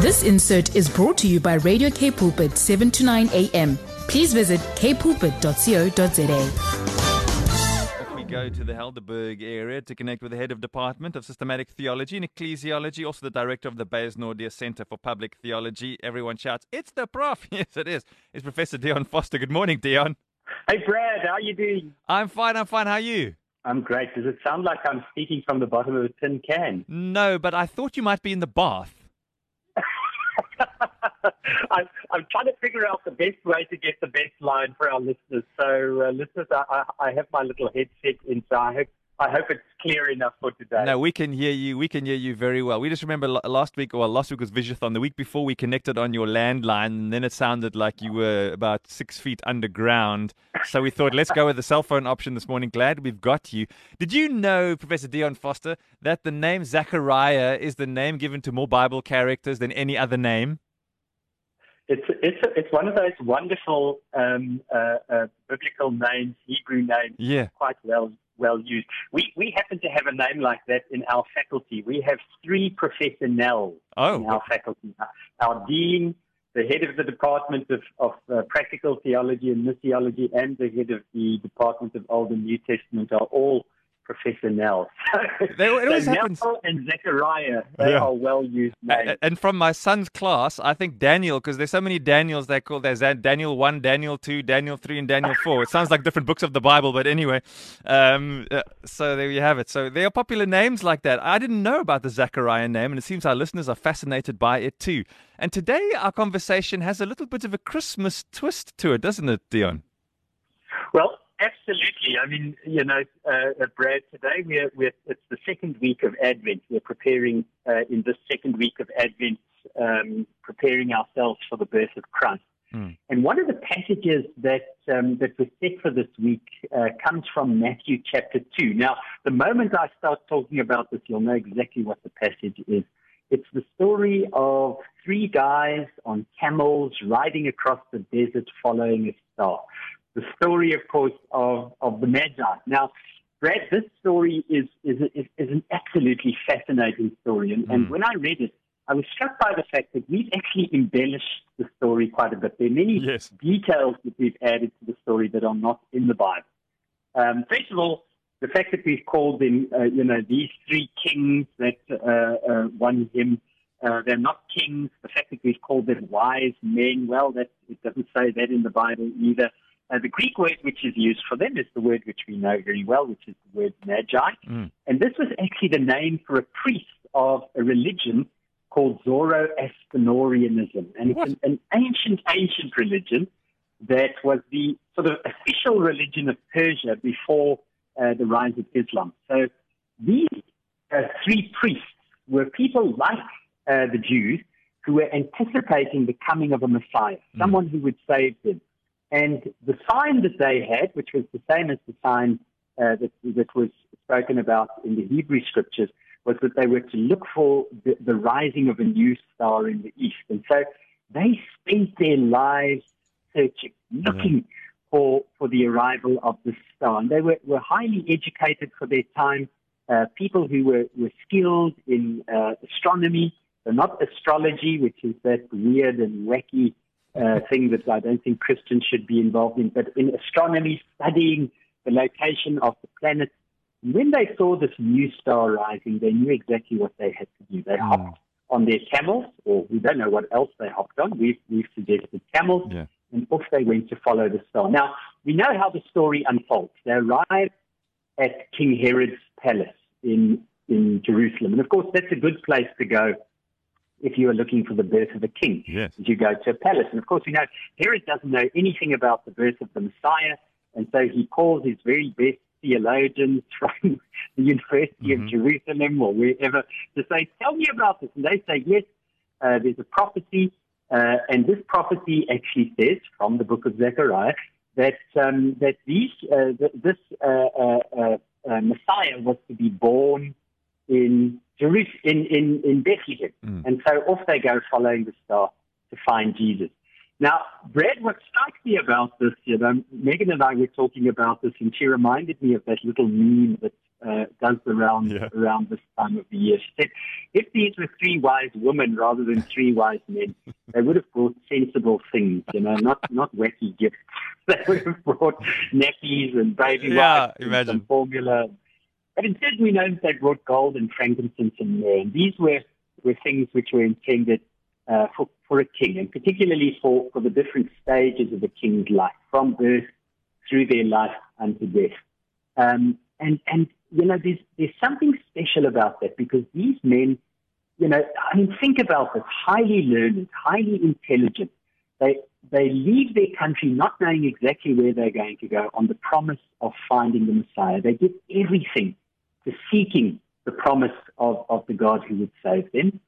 This insert is brought to you by Radio K Pulpit 7 to 9 a.m. Please visit kpulpit.co.za. We go to the Helderberg area to connect with the head of Department of Systematic Theology and Ecclesiology, also the director of the Beyers Naudé Center for Public Theology. Everyone shouts, "It's the prof!" Yes, it is. It's Professor Dion Forster. Good morning, Dion. Hey, Brad, how you doing? I'm fine. I'm fine. How are you? I'm great. Does it sound like I'm speaking from the bottom of a tin can? No, but I thought you might be in the bath. I'm, I'm trying to figure out the best way to get the best line for our listeners. So, uh, listeners, I, I, I have my little headset in, so I hope I hope it's clear enough for today. No, we can hear you. We can hear you very well. We just remember last week, or last week was Visiathon. The week before, we connected on your landline, and then it sounded like you were about six feet underground. So we thought, let's go with the cell phone option this morning. Glad we've got you. Did you know, Professor Dion Forster, that the name Zechariah is the name given to more Bible characters than any other name? It's it's it's one of those wonderful um, uh, uh, biblical names, Hebrew names, yeah. quite well well used. We we happen to have a name like that in our faculty. We have three Professor Nells oh. in our faculty. Our dean, the head of the Department of, of uh, Practical Theology and Missiology, and the head of the Department of Old and New Testament are all Professor Nell. They, it always so happens. Nell and Zechariah, they Yeah. are well used names. And from my son's class, I think Daniel, because there's so many Daniels they call there's that Daniel 1, Daniel 2, Daniel 3, and Daniel 4. It sounds like different books of the Bible, but anyway. Um, uh, so there you have it. So there are popular names like that. I didn't know about the Zechariah name, and it seems our listeners are fascinated by it too. And today, our conversation has a little bit of a Christmas twist to it, doesn't it, Dion? Absolutely. I mean, you know, uh, uh, Brad, today we're, we're, it's the second week of Advent. We're preparing uh, in this second week of Advent, um, preparing ourselves for the birth of Christ. Hmm. And one of the passages that um, that was set for this week uh, comes from Matthew chapter two. Now, the moment I start talking about this, you'll know exactly what the passage is. It's the story of three guys on camels riding across the desert following a star. The story, of course, of, of the Magi. Now, Brad, this story is, is, is, is an absolutely fascinating story. And, and Mm. when I read it, I was struck by the fact that we've actually embellished the story quite a bit. There are many Yes. details that we've added to the story that are not in the Bible. Um, first of all, the fact that we've called them, uh, you know, these three kings that uh, uh, won him, uh, they're not kings. The fact that we've called them wise men, well, that it doesn't say that in the Bible either. Uh, the Greek word which is used for them is the word which we know very well, which is the word magi. Mm. And this was actually the name for a priest of a religion called Zoroastrianism. And What? it's an, an ancient, ancient religion that was the sort of official religion of Persia before uh, the rise of Islam. So these uh, three priests were people like uh, the Jews who were anticipating the coming of a Messiah, Mm. someone who would save them. And the sign that they had, which was the same as the sign uh, that, that was spoken about in the Hebrew scriptures, was that they were to look for the, the rising of a new star in the east. And so they spent their lives searching, looking for, for the arrival of the star. And they were, were highly educated for their time, uh, people who were, were skilled in uh, astronomy, so not astrology, which is that weird and wacky uh, thing that I don't think Christians should be involved in, but in astronomy, studying the location of the planets. When they saw this new star rising, they knew exactly what they had to do. They Mm. hopped on their camels, or we don't know what else they hopped on. We've, we've suggested camels, Yeah. and off they went to follow the star. Now, we know how the story unfolds. They arrive at King Herod's palace in, in Jerusalem. And of course, that's a good place to go if you are looking for the birth of a king. Yes. You go to a palace. And of course, we know Herod doesn't know anything about the birth of the Messiah. And so he calls his very best theologians from the University Mhm. of Jerusalem or wherever to say, Tell me about this. And they say, Yes, uh, there's a prophecy. Uh, and this prophecy actually says from the book of Zechariah that um, that these uh, th- this uh, uh, uh, uh, Messiah was to be born in Jerusalem, in, in, in Bethlehem. Mm. And so off they go following the star to find Jesus. Now, Brad, what strikes me about this, you know, Megan and I were talking about this, and she reminded me of that little meme that uh, does the round Yeah. around this time of the year. She said, if these were three wise women rather than three wise men, they would have brought sensible things, you know, not not wacky gifts. They would have brought nappies and baby Yeah, wipes and imagine. formula. But instead, we know that they brought gold and frankincense and myrrh. And these were, were things which were intended uh, for, for a king, and particularly for, for the different stages of a king's life, from birth through their life unto death. Um, and, and, you know, there's, there's something special about that because these men, you know, I mean, think about this, highly learned, highly intelligent. They, they leave their country not knowing exactly where they're going to go on the promise of finding the Messiah. They give everything seeking the promise of, of the God who would save them.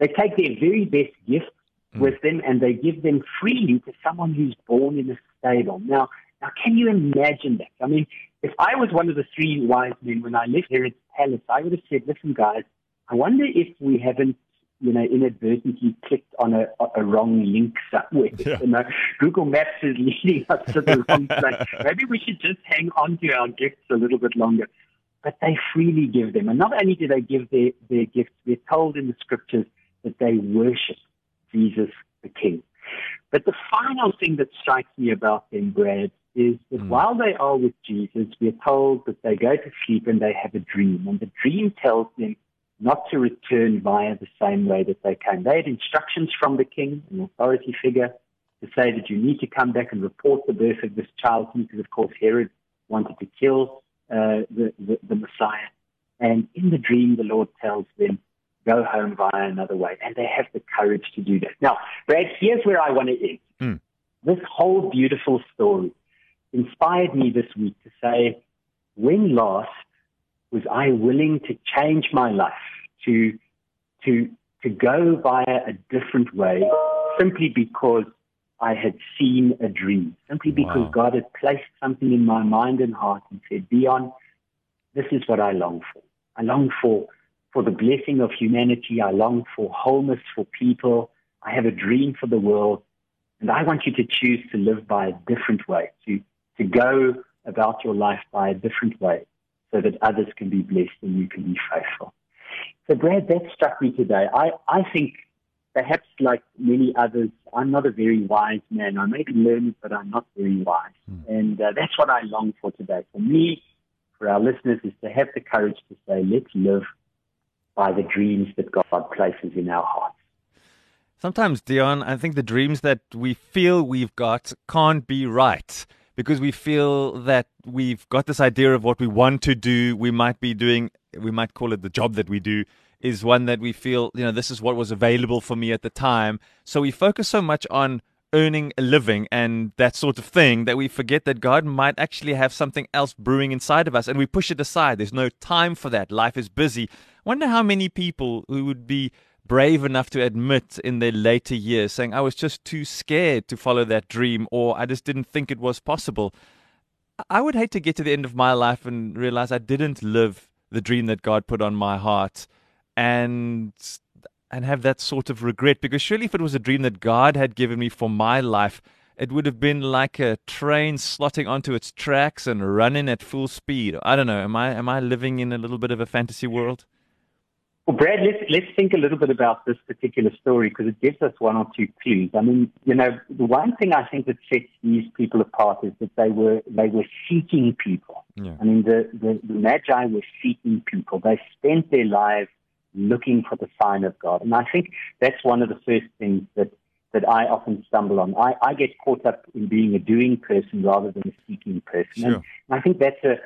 They take their very best gifts mm. with them and they give them freely to someone who's born in a stable. Now, now, can you imagine that? I mean, if I was one of the three wise men when I left Herod's palace, I would have said, listen, guys, I wonder if we haven't, you know, inadvertently clicked on a, a wrong link somewhere. Yeah. You know, Google Maps is leading us to the wrong place. Maybe we should just hang on to our gifts a little bit longer. But they freely give them. And not only do they give their, their gifts, we're told in the scriptures that they worship Jesus the King. But the final thing that strikes me about them, Brad, is that Mm. while they are with Jesus, we're told that they go to sleep and they have a dream. And the dream tells them not to return via the same way that they came. They had instructions from the king, an authority figure, to say that you need to come back and report the birth of this child to me, because of course Herod wanted to kill uh, the, the, the Messiah. And in the dream, the Lord tells them, go home via another way. And they have the courage to do that. Now, Brad, here's where I want to end. Hmm. This whole beautiful story inspired me this week to say, when last was I willing to change my life, to, to, to go via a different way, simply because I had seen a dream, simply because Wow. God had placed something in my mind and heart and said, Dion, this is what I long for. I long for, for the blessing of humanity. I long for wholeness for people. I have a dream for the world. And I want you to choose to live by a different way, to, to go about your life by a different way so that others can be blessed and you can be faithful. So, Brad, that struck me today. I, I think perhaps like many others, I'm not a very wise man. I may be learned, but I'm not very wise. And uh, that's what I long for today. For me, for our listeners, is to have the courage to say, let's live by the dreams that God places in our hearts. Sometimes, Dion, I think the dreams that we feel we've got can't be right because we feel that we've got this idea of what we want to do. We might be doing, we might call it the job that we do, is one that we feel, you know, this is what was available for me at the time. So we focus so much on earning a living and that sort of thing that we forget that God might actually have something else brewing inside of us and we push it aside. There's no time for that. Life is busy. Wonder how many people who would be brave enough to admit in their later years saying, I was just too scared to follow that dream or I just didn't think it was possible. I would hate to get to the end of my life and realize I didn't live the dream that God put on my heart and and have that sort of regret because surely if it was a dream that God had given me for my life it would have been like a train slotting onto its tracks and running at full speed. I don't know. Am I am I living in a little bit of a fantasy world? Well, Brad, let's, let's think a little bit about this particular story because it gives us one or two clues. I mean, you know, the one thing I think that sets these people apart is that they were they were seeking people. Yeah. I mean, the, the, the Magi were seeking people. They spent their lives looking for the sign of God. And I think that's one of the first things that, that I often stumble on. I, I get caught up in being a doing person rather than a seeking person. Sure. And I think that's a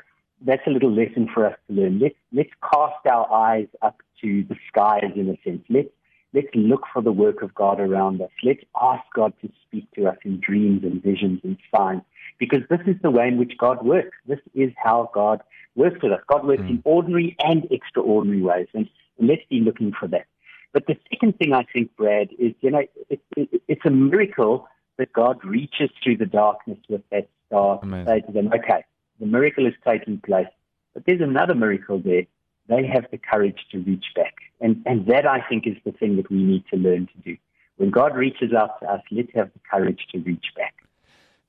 that's a little lesson for us to learn. Let's let's cast our eyes up to the skies in a sense. Let's let's look for the work of God around us. Let's ask God to speak to us in dreams and visions and signs. Because this is the way in which God works. This is how God works with us. God works hmm. in ordinary and extraordinary ways. And let's be looking for that. But the second thing I think, Brad, is, you know, it, it, it's a miracle that God reaches through the darkness with that star to Amazing. say to them, okay, the miracle is taking place. But there's another miracle there. They have the courage to reach back. And, and that, I think, is the thing that we need to learn to do. When God reaches out to us, let's have the courage to reach back.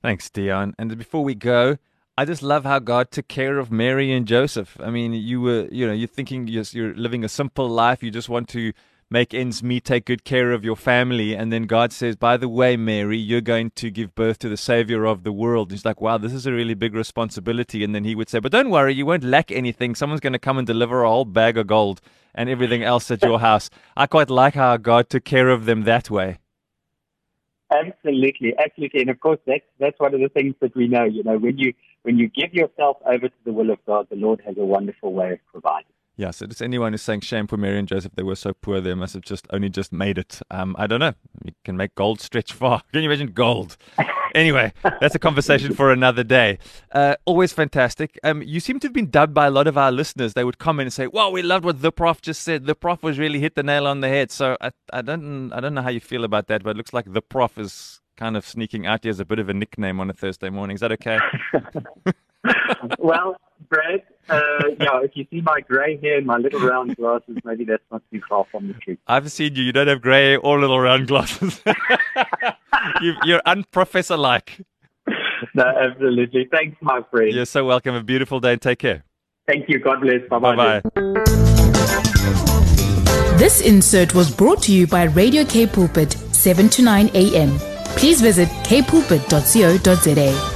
Thanks, Dion. And before we go, I just love how God took care of Mary and Joseph. I mean, you were, you know, you're thinking you're, you're living a simple life. You just want to make ends meet, take good care of your family. And then God says, by the way, Mary, you're going to give birth to the Savior of the world. He's like, wow, this is a really big responsibility. And then he would say, but don't worry, you won't lack anything. Someone's going to come and deliver a whole bag of gold and everything else at your house. I quite like how God took care of them that way. Absolutely, absolutely, and of course that's that's one of the things that we know. You know, when you when you give yourself over to the will of God, the Lord has a wonderful way of providing. Yeah, so just anyone who's saying shame for Mary and Joseph, they were so poor, they must have just only just made it. Um, I don't know. You can make gold stretch far. Can you imagine gold? anyway, that's a conversation for another day. Uh, always fantastic. Um, you seem to have been dubbed by a lot of our listeners. They would comment and say, "Wow, we loved what the prof just said. The prof was really hit the nail on the head." So I, I don't, I don't know how you feel about that, but it looks like the prof is kind of sneaking out here as a bit of a nickname on a Thursday morning. Is that okay? well, Brad, uh, yeah, if you see my grey hair and my little round glasses, maybe that's not too far from the truth. I've seen you. You don't have grey or little round glasses. you, are unprofessor like. No, absolutely. Thanks, my friend. You're so welcome. A beautiful day and take care. Thank you. God bless. Bye bye. This insert was brought to you by Radio K Pulpit, 7 to 9 a.m. Please visit kpulpit.co.za.